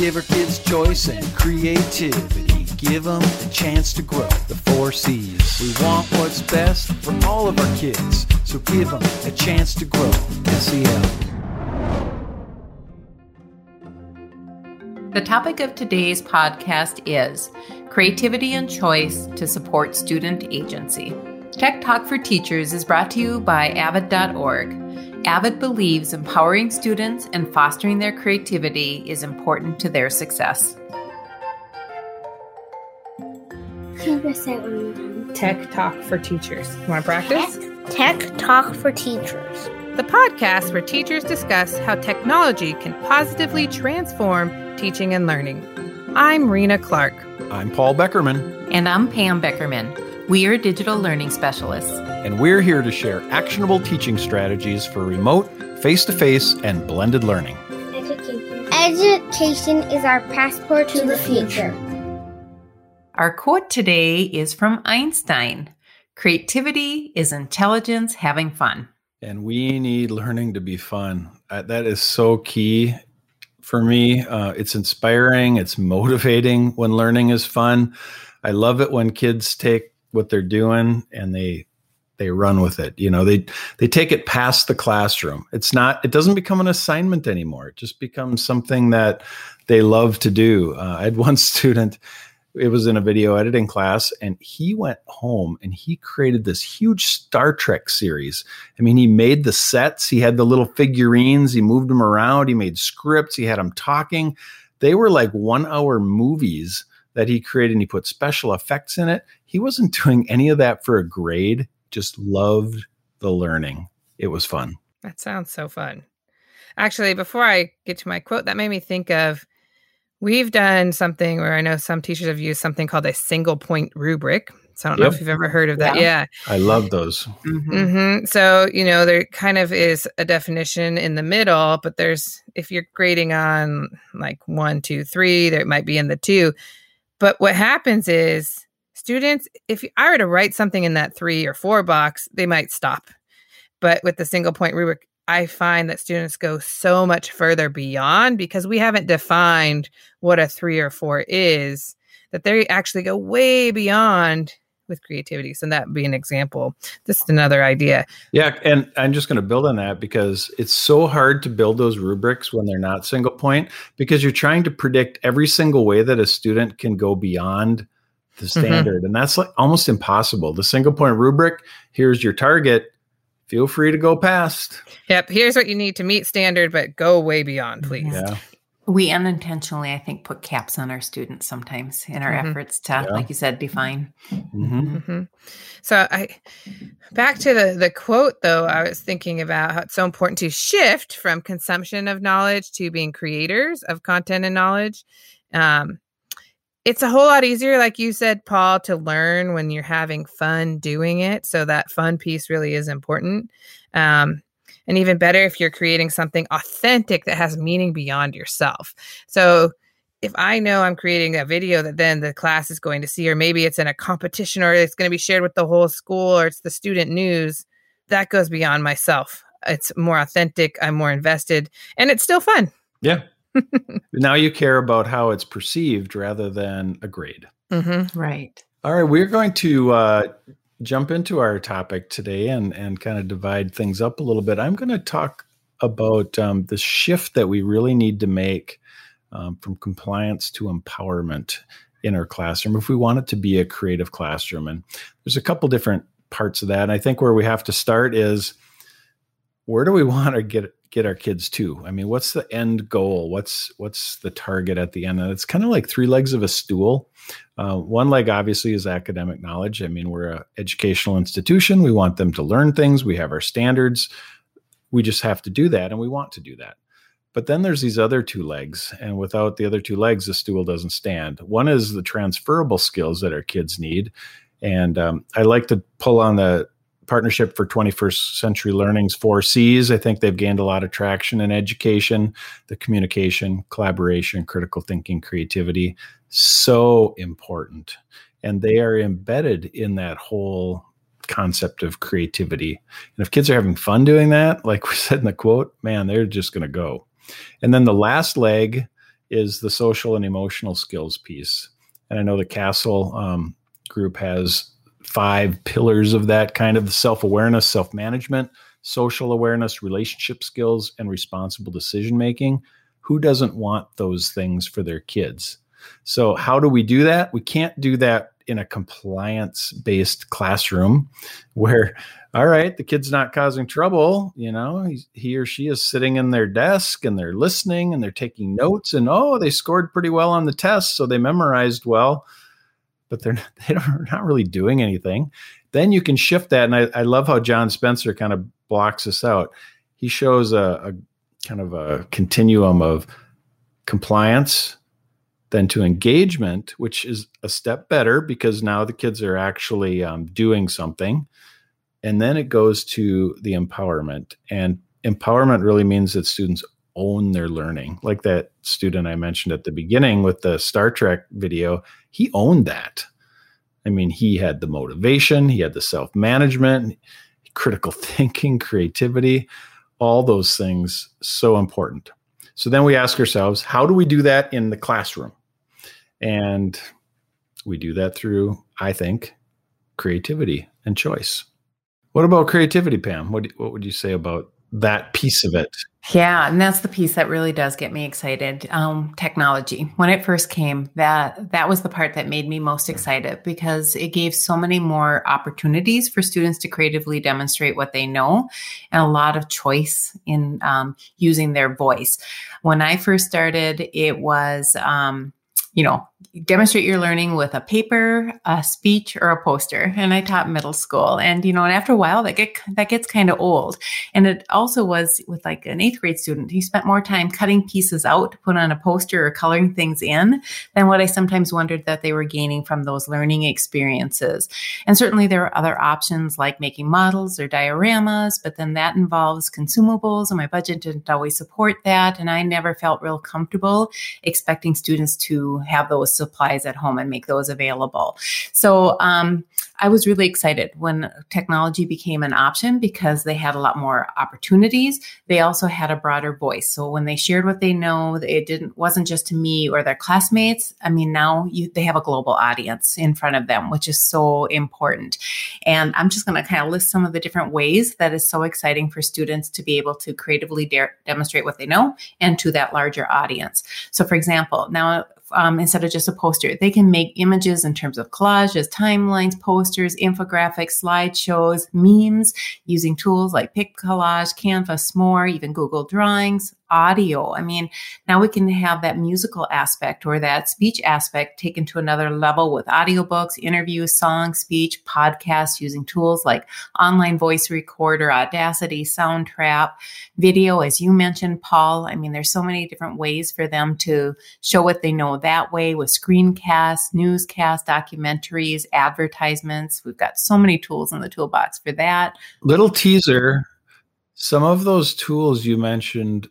give our kids choice and creativity. Give them a chance to grow. The four C's. We want what's best for all of our kids. So give them a chance to grow. SEL. The topic of today's podcast is Creativity and Choice to Support Student Agency. Tech Talk for Teachers is brought to you by avid.org. Avid believes empowering students and fostering their creativity is important to their success. Can you say one more time? Tech Talk for Teachers. You want to practice? Tech Talk for Teachers. The podcast where teachers discuss how technology can positively transform teaching and learning. I'm Rena Clark. I'm Paul Beckerman, And I'm Pam Beckerman. We are digital learning specialists. And we're here to share actionable teaching strategies for remote, face to face, and blended learning. Education. Education is our passport to the future. Our quote today is from Einstein Creativity is intelligence having fun. And we need learning to be fun. Uh, that is so key for me. Uh, it's inspiring, it's motivating when learning is fun. I love it when kids take what they're doing and they they run with it. You know, they they take it past the classroom. It's not it doesn't become an assignment anymore. It just becomes something that they love to do. Uh, I had one student it was in a video editing class and he went home and he created this huge Star Trek series. I mean, he made the sets, he had the little figurines, he moved them around, he made scripts, he had them talking. They were like one hour movies that he created and he put special effects in it. He wasn't doing any of that for a grade, just loved the learning. It was fun. That sounds so fun. Actually, before I get to my quote, that made me think of we've done something where I know some teachers have used something called a single point rubric. So I don't know if you've ever heard of that. Yeah. I love those. Mhm. hmm So, you know, there kind of is a definition in the middle, but there's, if you're grading on like one, two, three, there might be in the two. But what happens is students, if I were to write something in that three or four box, they might stop. But with the single point rubric, I find that students go so much further beyond because we haven't defined what a three or four is that they actually go way beyond with creativity. So that would be an example. Just another idea. Yeah, and I'm just going to build on that because it's so hard to build those rubrics when they're not single point because you're trying to predict every single way that a student can go beyond the standard and that's like almost impossible. The single point rubric, here's your target, feel free to go past. Yep. Here's what you need to meet standard, but go way beyond, please. Yeah. We unintentionally, I think, put caps on our students sometimes in our Mhm. efforts to, Yeah. like you said, define. hmm hmm So I back to the the quote though. I was thinking about how it's so important to shift from consumption of knowledge to being creators of content and knowledge. Um, it's a whole lot easier, like you said, Paul, to learn when you're having fun doing it. So that fun piece really is important. Um, and even better if you're creating something authentic that has meaning beyond yourself. So if I know I'm creating a video that then the class is going to see, or maybe it's in a competition or it's going to be shared with the whole school or it's the student news, that goes beyond myself. It's more authentic. I'm more invested and it's still fun. Yeah. now you care about how it's perceived rather than a grade. Mm-hmm. Right. All right, we're going to uh, jump into our topic today and and kind of divide things up a little bit. I'm going to talk about um, the shift that we really need to make um, from compliance to empowerment in our classroom if we want it to be a creative classroom. And there's a couple different parts of that. And I think where we have to start is where do we want to get get our kids to? I mean, what's the end goal? What's what's the target at the end? And it's kind of like three legs of a stool. Uh, one leg obviously is academic knowledge. I mean, we're an educational institution. We want them to learn things. We have our standards. We just have to do that, and we want to do that. But then there's these other two legs, and without the other two legs, the stool doesn't stand. One is the transferable skills that our kids need, and um, I like to pull on the Partnership for 21st Century Learning's four C's. I think they've gained a lot of traction in education, the communication, collaboration, critical thinking, creativity. So important. And they are embedded in that whole concept of creativity. And if kids are having fun doing that, like we said in the quote, man, they're just going to go. And then the last leg is the social and emotional skills piece. And I know the CASEL um, group has five pillars of that kind of self awareness, self management, social awareness, relationship skills, and responsible decision making. Who doesn't want those things for their kids? So, how do we do that? We can't do that in a compliance based classroom where, all right, the kid's not causing trouble. You know, he, he or she is sitting in their desk and they're listening and they're taking notes and, oh, they scored pretty well on the test. So they memorized well, but they're, they are not really doing anything. Then you can shift that. And I, I love how John Spencer kind of blocks this out. He shows a, a kind of a continuum of compliance then to engagement, which is a step better because now the kids are actually um, doing something. And then it goes to the empowerment. And empowerment really means that students own their learning. Like that student I mentioned at the beginning with the Star Trek video, he owned that. I mean, he had the motivation, he had the self management, critical thinking, creativity, all those things so important. So then we ask ourselves, how do we do that in the classroom? And we do that through, I think, creativity and choice. What about creativity, Pam? What, what would you say about that piece of it? Yeah, and that's the piece that really does get me excited. Um, technology. When it first came, that that was the part that made me most excited because it gave so many more opportunities for students to creatively demonstrate what they know, and a lot of choice in um, using their voice. When I first started, it was um, you know, demonstrate your learning with a paper, a speech, or a poster. And I taught middle school. And, you know, and after a while that get that gets kind of old. And it also was with like an eighth grade student, he spent more time cutting pieces out to put on a poster or coloring things in than what I sometimes wondered that they were gaining from those learning experiences. And certainly there are other options like making models or dioramas, but then that involves consumables and my budget didn't always support that. And I never felt real comfortable expecting students to have those supplies at home and make those available. So um, I was really excited when technology became an option because they had a lot more opportunities. They also had a broader voice. So when they shared what they know, it didn't wasn't just to me or their classmates. I mean, now you, they have a global audience in front of them, which is so important. And I'm just going to kind of list some of the different ways that is so exciting for students to be able to creatively de- demonstrate what they know and to that larger audience. So, for example, now um, instead of just a poster. They can make images in terms of collages, timelines, posters, infographics, slideshows, memes using tools like PicCollage, Canva, S'more, even Google Drawings, audio. I mean, now we can have that musical aspect or that speech aspect taken to another level with audiobooks, interviews, songs, speech, podcasts using tools like online voice recorder, Audacity, Soundtrap, video, as you mentioned, Paul. I mean, there's so many different ways for them to show what they know that way with screencasts, newscasts, documentaries, advertisements. We've got so many tools in the toolbox for that. Little teaser. Some of those tools you mentioned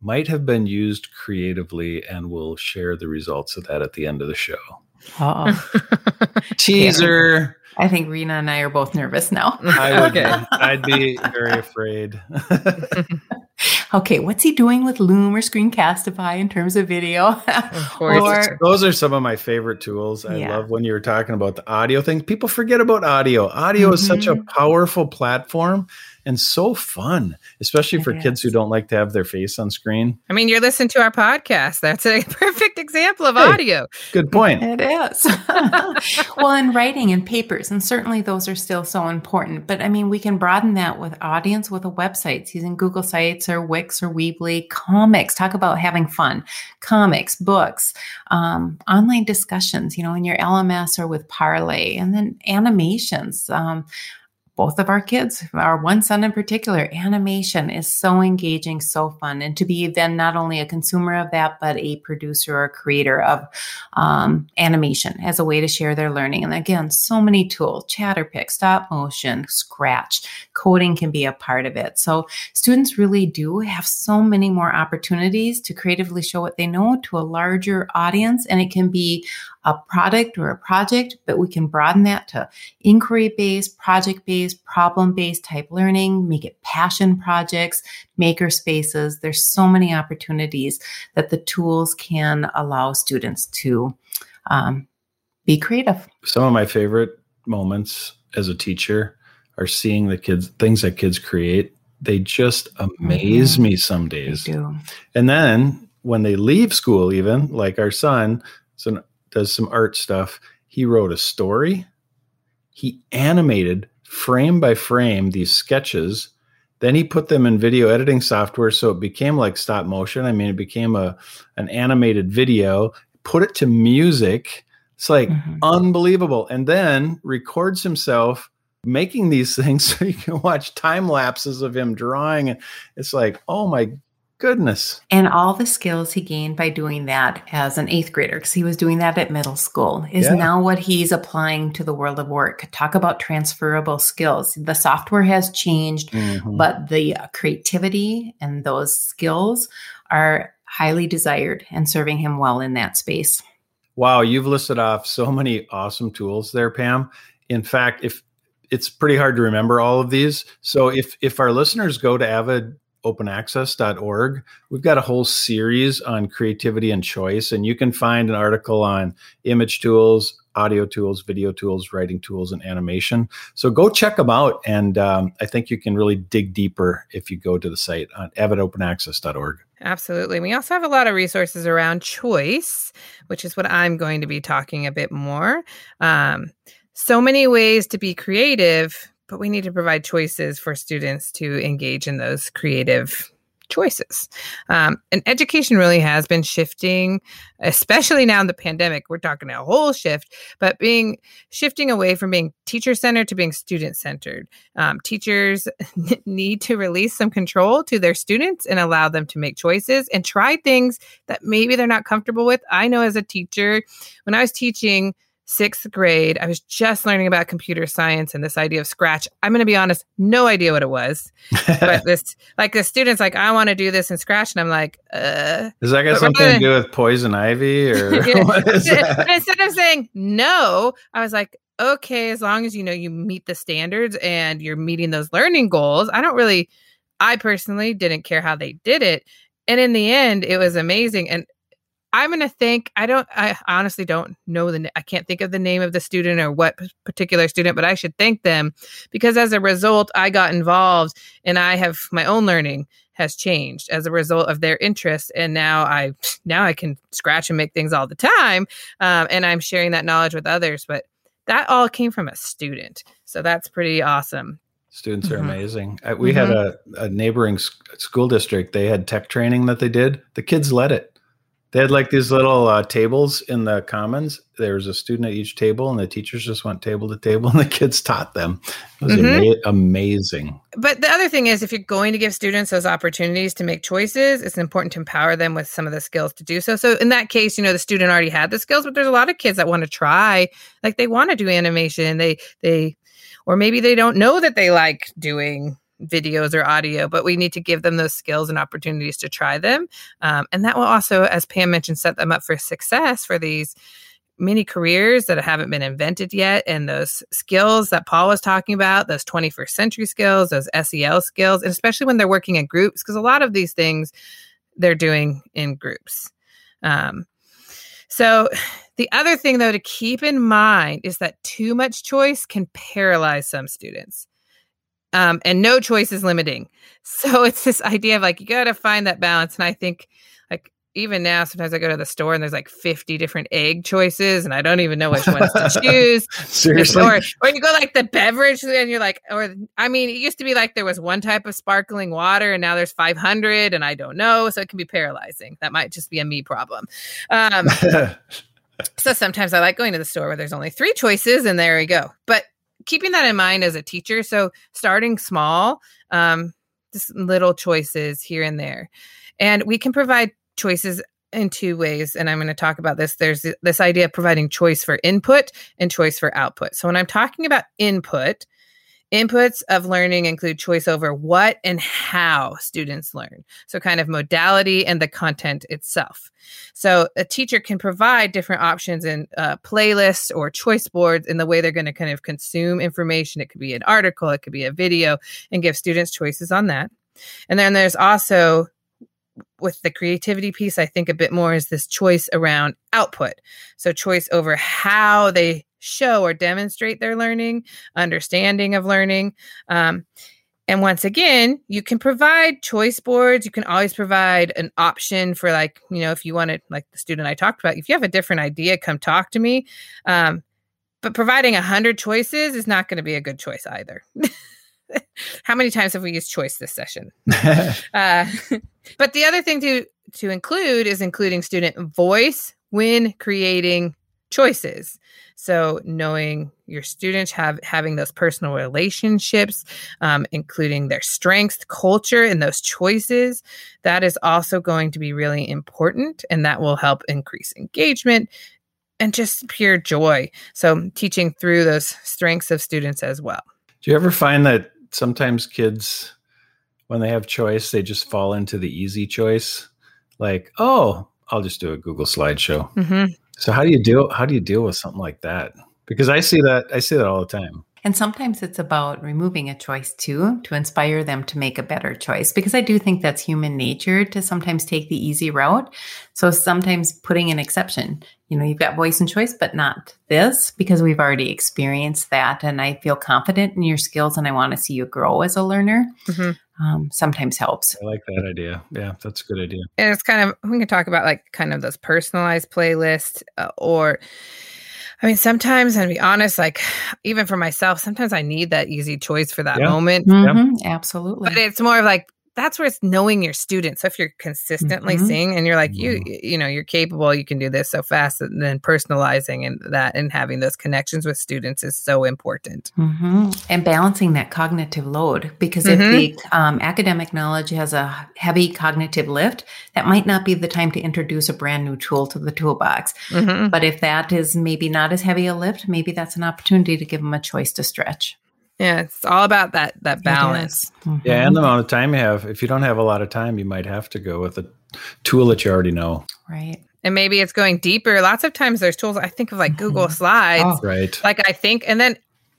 might have been used creatively, and we'll share the results of that at the end of the show. Oh. Teaser. I think Rena and I are both nervous now. I would. okay. I'd be very afraid. okay, what's he doing with Loom or Screencastify in terms of video? of course. or, those are some of my favorite tools. I yeah. love when you were talking about the audio thing. People forget about audio. Audio mm-hmm. is such a mm-hmm. powerful platform and so fun, especially for kids who don't like to have their face on screen. I mean, you're listening to our podcast. That's a perfect example of hey, audio. Good point. It is. well, in writing and papers, and certainly those are still so important. But I mean, we can broaden that with audience with a website, using Google Sites or Wix or Weebly. Comics, talk about having fun. Comics, books, um, online discussions, you know, in your LMS or with Parlay, and then animations. Um, both of our kids, our one son in particular, animation is so engaging, so fun. And to be then not only a consumer of that, but a producer or creator of um, animation as a way to share their learning. And again, so many tools, ChatterPix, stop motion, Scratch, coding can be a part of it. So students really do have so many more opportunities to creatively show what they know to a larger audience. And it can be a product or a project, but we can broaden that to inquiry based, project based, problem based type learning, make it passion projects, maker spaces. There's so many opportunities that the tools can allow students to um, be creative. Some of my favorite moments as a teacher are seeing the kids, things that kids create. They just amaze mm-hmm. me some days. And then when they leave school, even like our son, so does some art stuff. He wrote a story. He animated frame by frame these sketches. Then he put them in video editing software, so it became like stop motion. I mean, it became a an animated video. Put it to music. It's like mm-hmm. unbelievable. And then records himself making these things so you can watch time lapses of him drawing. It's like, oh my Goodness. And all the skills he gained by doing that as an eighth grader, because he was doing that at middle school, is yeah. now what he's applying to the world of work. Talk about transferable skills. The software has changed, mm-hmm. but the creativity and those skills are highly desired and serving him well in that space. Wow, you've listed off so many awesome tools there, Pam. In fact, if it's pretty hard to remember all of these. So if if our listeners go to Avid openaccess.org. We've got a whole series on creativity and choice, and you can find an article on image tools, audio tools, video tools, writing tools, and animation. So go check them out. And um, I think you can really dig deeper if you go to the site on avidopenaccess.org. Absolutely. We also have a lot of resources around choice, which is what I'm going to be talking a bit more. Um, so many ways to be creative, but we need to provide choices for students to engage in those creative choices. Um, and education really has been shifting, especially now in the pandemic. We're talking a whole shift, but being shifting away from being teacher centered to being student centered. Um, teachers need to release some control to their students and allow them to make choices and try things that maybe they're not comfortable with. I know as a teacher, when I was teaching, sixth grade. I was just learning about computer science and this idea of Scratch. I'm going to be honest, no idea what it was. but this, like the students, like, I want to do this in Scratch. And I'm like, uh. Does that got something to do with poison ivy or what is that? Instead of saying no, I was like, okay, as long as you know you meet the standards and you're meeting those learning goals, I don't really, I personally didn't care how they did it. And in the end, it was amazing. And I'm going to think, I don't, I honestly don't know the, I can't think of the name of the student or what particular student, but I should thank them because as a result, I got involved and I have my own learning has changed as a result of their interest. And now I, now I can scratch and make things all the time. Um, and I'm sharing that knowledge with others, but that all came from a student. So that's pretty awesome. Students are mm-hmm. amazing. We mm-hmm. had a, a neighboring school district. They had tech training that they did. The kids led it they had like these little uh, tables in the commons. There was a student at each table, and the teachers just went table to table, and the kids taught them. It was mm-hmm. ama- amazing. But the other thing is, if you're going to give students those opportunities to make choices, it's important to empower them with some of the skills to do so. So in that case, you know, the student already had the skills, but there's a lot of kids that want to try, like they want to do animation, they they, or maybe they don't know that they like doing videos or audio, but we need to give them those skills and opportunities to try them. Um, and that will also, as Pam mentioned, set them up for success for these many careers that haven't been invented yet. And those skills that Paul was talking about, those 21st century skills, those SEL skills, and especially when they're working in groups, because a lot of these things they're doing in groups. Um, so, the other thing, though, to keep in mind is that too much choice can paralyze some students um, and no choice is limiting. So it's this idea of like you got to find that balance. And I think like even now, sometimes I go to the store and there's like 50 different egg choices, and I don't even know which ones to choose. Seriously, or, or you go like the beverage, and you're like, or I mean, it used to be like there was one type of sparkling water, and now there's 500, and I don't know, so it can be paralyzing. That might just be a me problem. Um, so sometimes I like going to the store where there's only three choices, and there we go. But keeping that in mind as a teacher. So starting small, um, just little choices here and there. And we can provide choices in two ways. And I'm going to talk about this. There's this idea of providing choice for input and choice for output. So when I'm talking about input, Inputs of learning include choice over what and how students learn. So, kind of modality and the content itself. So, a teacher can provide different options in uh, playlists or choice boards in the way they're going to kind of consume information. It could be an article, it could be a video, and give students choices on that. And then there's also with the creativity piece, I think a bit more is this choice around output. So, choice over how they show or demonstrate their learning, understanding of learning. Um, and once again, you can provide choice boards. You can always provide an option for, like, you know, if you wanted, like the student I talked about, if you have a different idea, come talk to me. Um, but providing a hundred choices is not going to be a good choice either. How many times have we used choice this session? uh, but the other thing to to include is including student voice when creating choices. So knowing your students have having those personal relationships, um, including their strengths, culture, and those choices, that is also going to be really important, and that will help increase engagement and just pure joy. So teaching through those strengths of students as well. Do you ever find that sometimes kids, when they have choice, they just fall into the easy choice? Like, oh, I'll just do a Google slideshow. Mm-hmm. So how do you deal? How do you deal with something like that? Because I see that I see that all the time. And sometimes it's about removing a choice too to inspire them to make a better choice because I do think that's human nature to sometimes take the easy route. So sometimes putting an exception, you know, you've got voice and choice, but not this because we've already experienced that. And I feel confident in your skills and I want to see you grow as a learner. Mm-hmm. Um, sometimes helps. I like that idea. Yeah, that's a good idea. And it's kind of, we can talk about like kind of those personalized playlists uh, or, I mean, sometimes, and to be honest, like even for myself, sometimes I need that easy choice for that Yeah. moment. Mhm, Absolutely. But it's more of like that's where it's knowing your students. So if you're consistently Mhm. seeing and you're like you, you know, you're capable, you can do this so fast, and then personalizing and that and having those connections with students is so important. hmm And balancing that cognitive load because Mhm. if the um, academic knowledge has a heavy cognitive lift, that might not be the time to introduce a brand new tool to the toolbox. Mhm. But if that is maybe not as heavy a lift, maybe that's an opportunity to give them a choice to stretch. Yeah, it's all about that that balance. Mhm. Yeah, and the amount of time you have. If you don't have a lot of time, you might have to go with a tool that you already know. Right. And maybe it's going deeper. Lots of times there's tools. I think of like Google Slides. Oh. Right. Like I think, and then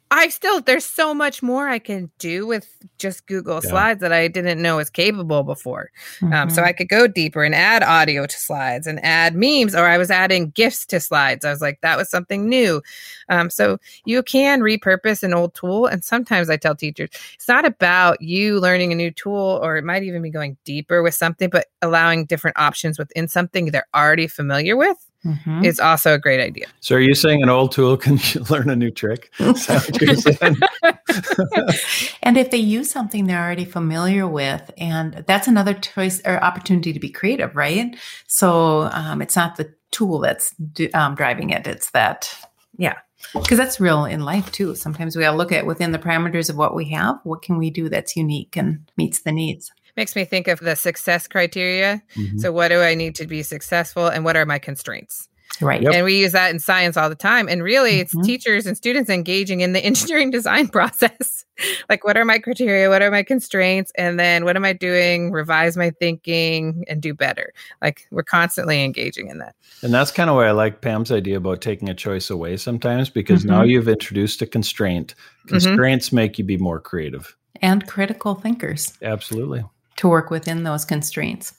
I still there's so much more I can do with just Google Yeah. Slides that I didn't know was capable before. Um, so Mhm. I could go deeper and add audio to slides and add memes, or I was adding GIFs to slides. I was like, that was something new. Um, so you can repurpose an old tool. And sometimes I tell teachers, it's not about you learning a new tool, or it might even be going deeper with something, but allowing different options within something they're already familiar with Mhm. is also a great idea. So are you saying an old tool can learn a new trick? Is that what you're saying? and if they use something they're already familiar with, and that's another choice or opportunity to be creative, right? So um, it's not the tool that's d- um, driving it; it's that, yeah, because that's real in life too. Sometimes we all look at within the parameters of what we have, what can we do that's unique and meets the needs. Makes me think of the success criteria. Mhm. So, what do I need to be successful, and what are my constraints? Right. Yep. And we use that in science all the time. And really, it's Mhm. teachers and students engaging in the engineering design process. like, what are my criteria? What are my constraints? And then, what am I doing? Revise my thinking and do better. Like, we're constantly engaging in that. And that's kind of why I like Pam's idea about taking a choice away sometimes because now Mhm. you've introduced a constraint. Mhm. Constraints make you be more creative. And critical thinkers. Absolutely. To work within those constraints.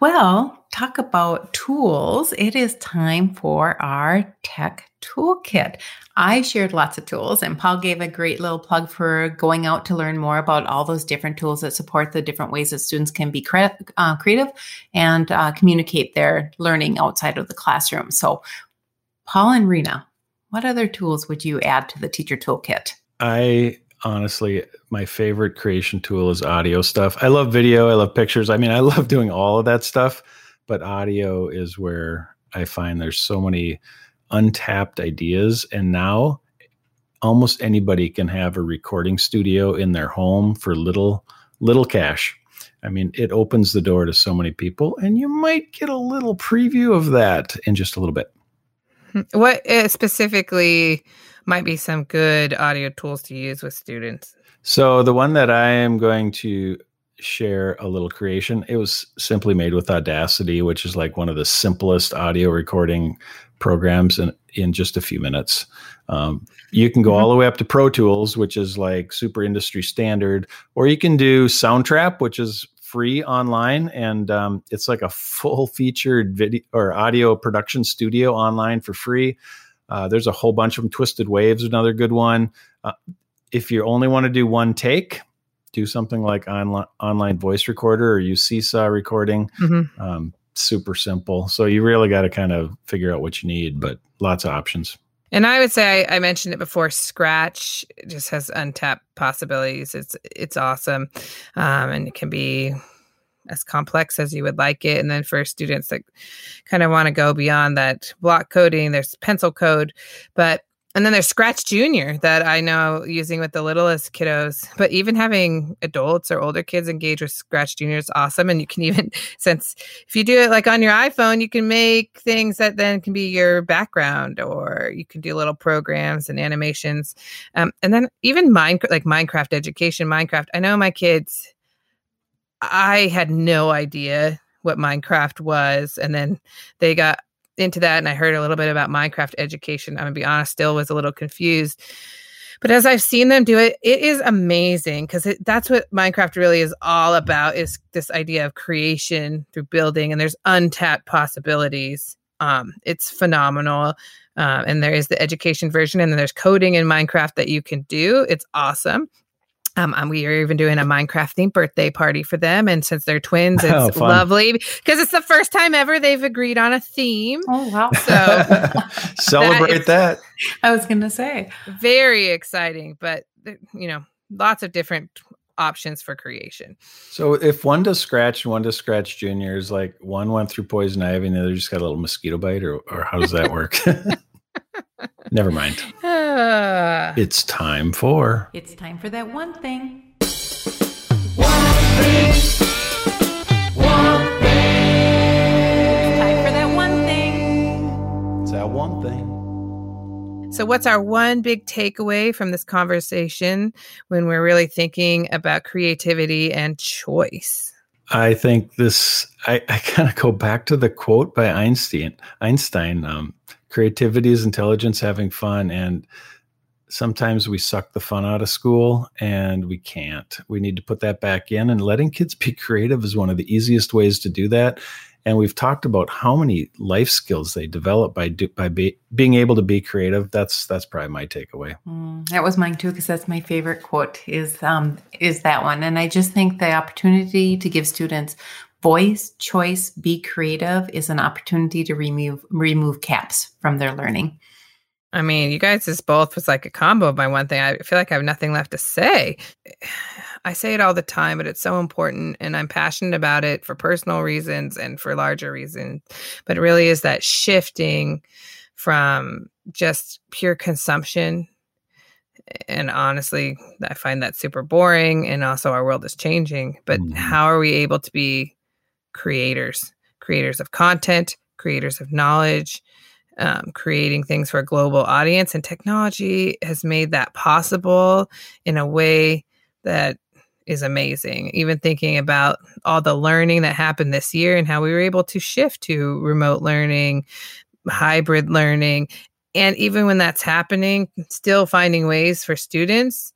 Well, talk about tools. It is time for our tech toolkit. I shared lots of tools, and Paul gave a great little plug for going out to learn more about all those different tools that support the different ways that students can be cre- uh, creative and uh, communicate their learning outside of the classroom. So, Paul and Rena, what other tools would you add to the teacher toolkit? I honestly, my favorite creation tool is audio stuff. I love video, I love pictures. I mean, I love doing all of that stuff, but audio is where I find there's so many untapped ideas. And now almost anybody can have a recording studio in their home for little, little cash. I mean, it opens the door to so many people, and you might get a little preview of that in just a little bit. What uh, specifically might be some good audio tools to use with students? So the one that I am going to share a little creation, it was simply made with Audacity, which is like one of the simplest audio recording programs in, in just a few minutes. Um, you can go mm-hmm. all the way up to Pro Tools, which is like super industry standard, or you can do Soundtrap, which is free online and um, it's like a full featured video or audio production studio online for free. Uh, there's a whole bunch of them. Twisted Waves, another good one. Uh, if you only want to do one take, do something like online online voice recorder or use Seesaw recording. Mm-hmm. Um, super simple. So you really got to kind of figure out what you need, but lots of options. And I would say I, I, mentioned it before. Scratch just has untapped possibilities. It's it's awesome, um, and it can be as complex as you would like it. And then for students that kind of want to go beyond that block coding, there's pencil code, but and then there's Scratch Junior that I know using with the littlest kiddos. But even having adults or older kids engage with Scratch Junior is awesome. And you can even, since if you do it like on your iPhone, you can make things that then can be your background, or you can do little programs and animations. Um, and then even Minecraft, like Minecraft education, Minecraft. I know my kids I had no idea what Minecraft was. And then they got into that and I heard a little bit about Minecraft education. I'm gonna be honest, still was a little confused. But as I've seen them do it, it is amazing because that's what Minecraft really is all about is this idea of creation through building and there's untapped possibilities. Um, it's phenomenal. Um, and there is the education version and then there's coding in Minecraft that you can do. It's awesome. Um, and we are even doing a Minecrafting birthday party for them. And since they're twins, it's oh, lovely because it's the first time ever they've agreed on a theme. Oh, wow. So celebrate that, that. I was going to say. Very exciting, but, you know, lots of different options for creation. So if one does scratch and one does scratch juniors, like one went through poison ivy and the other just got a little mosquito bite, or, or how does that work? Never mind. Uh, it's time for. It's time for that one thing. One thing. One thing. time for that one thing. It's that one thing. So, what's our one big takeaway from this conversation when we're really thinking about creativity and choice? I think this, I, I kind of go back to the quote by Einstein. Einstein, um, creativity is intelligence having fun and sometimes we suck the fun out of school and we can't. We need to put that back in and letting kids be creative is one of the easiest ways to do that. And we've talked about how many life skills they develop by do, by be, being able to be creative. That's that's probably my takeaway. Mm, that was mine too because that's my favorite quote is um is that one. And i just think the opportunity to give students voice choice be creative is an opportunity to remove remove caps from their learning. I mean you guys just both was like a combo of my one thing. I feel like i have nothing left to say. I say it all the time but it's so important and i'm passionate about it for personal reasons and for larger reasons. But it really is that shifting from just pure consumption and honestly i find that super boring and also our world is changing. But mm-hmm. how are we able to be creators, creators of content, creators of knowledge, um, creating things for a global audience. And technology has made that possible in a way that is amazing. Even thinking about all the learning that happened this year and how we were able to shift to remote learning, hybrid learning. And even when that's happening, still finding ways for students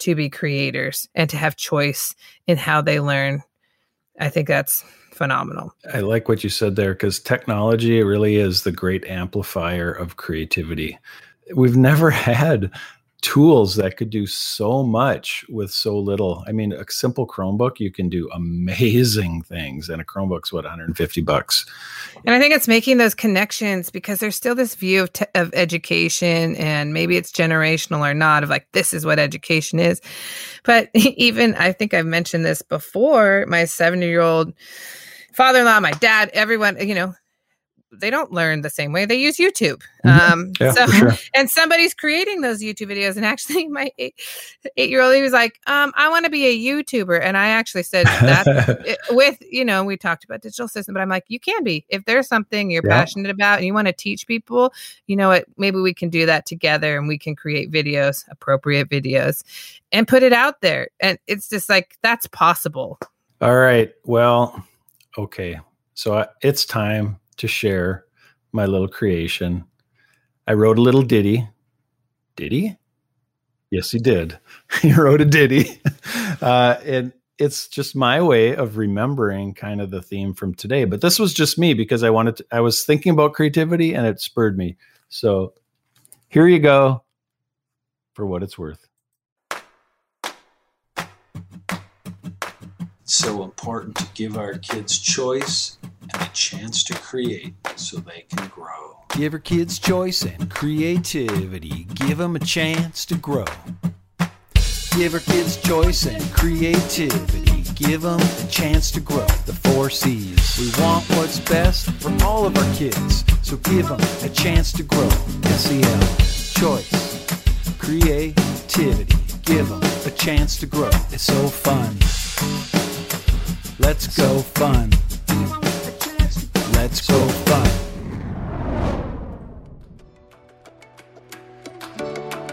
to be creators and to have choice in how they learn. I think that's phenomenal. I like what you said there because technology really is the great amplifier of creativity. We've never had tools that could do so much with so little. I mean, a simple Chromebook, you can do amazing things, and a Chromebook's what 150 bucks. And I think it's making those connections because there's still this view of, te- of education, and maybe it's generational or not, of like this is what education is. But even I think I've mentioned this before. My 70 year old father in law, my dad, everyone, you know, they don't learn the same way. They use YouTube. Mm-hmm. Um, yeah, so, sure. and somebody's creating those YouTube videos. And actually, my eight, year old, he was like, um, I want to be a YouTuber. And I actually said that with, you know, we talked about digital system, but I'm like, you can be. If there's something you're yeah. passionate about and you want to teach people, you know what, maybe we can do that together and we can create videos, appropriate videos, and put it out there. And it's just like, that's possible. All right. Well, okay. So I, it's time to share my little creation. I wrote a little ditty. He? Yes, he did. he wrote a ditty. Uh, and it's just my way of remembering kind of the theme from today. But this was just me because I wanted to, I was thinking about creativity and it spurred me. So here you go for what it's worth. It's so important to give our kids choice and a chance to create so they can grow. Give our kids choice and creativity. Give them a chance to grow. Give our kids choice and creativity. Give them a chance to grow. The four C's. We want what's best for all of our kids. So give them a chance to grow. SEL. Choice. Creativity. Give them a chance to grow. It's so fun. Let's go fun. Let's go fun.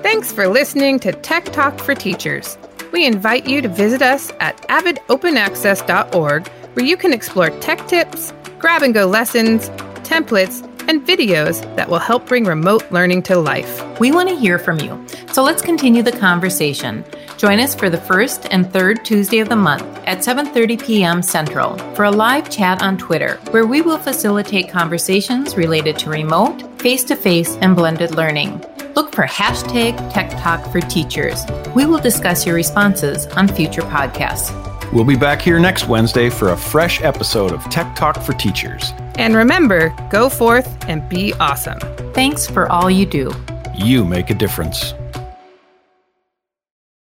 Thanks for listening to Tech Talk for Teachers. We invite you to visit us at avidopenaccess.org where you can explore tech tips, grab and go lessons, templates, and videos that will help bring remote learning to life. We want to hear from you, so let's continue the conversation. Join us for the first and third Tuesday of the month at 7:30 p.m. Central for a live chat on Twitter where we will facilitate conversations related to remote, face-to-face, and blended learning. Look for hashtag Tech Talk for Teachers. We will discuss your responses on future podcasts. We'll be back here next Wednesday for a fresh episode of Tech Talk for Teachers. And remember, go forth and be awesome. Thanks for all you do. You make a difference.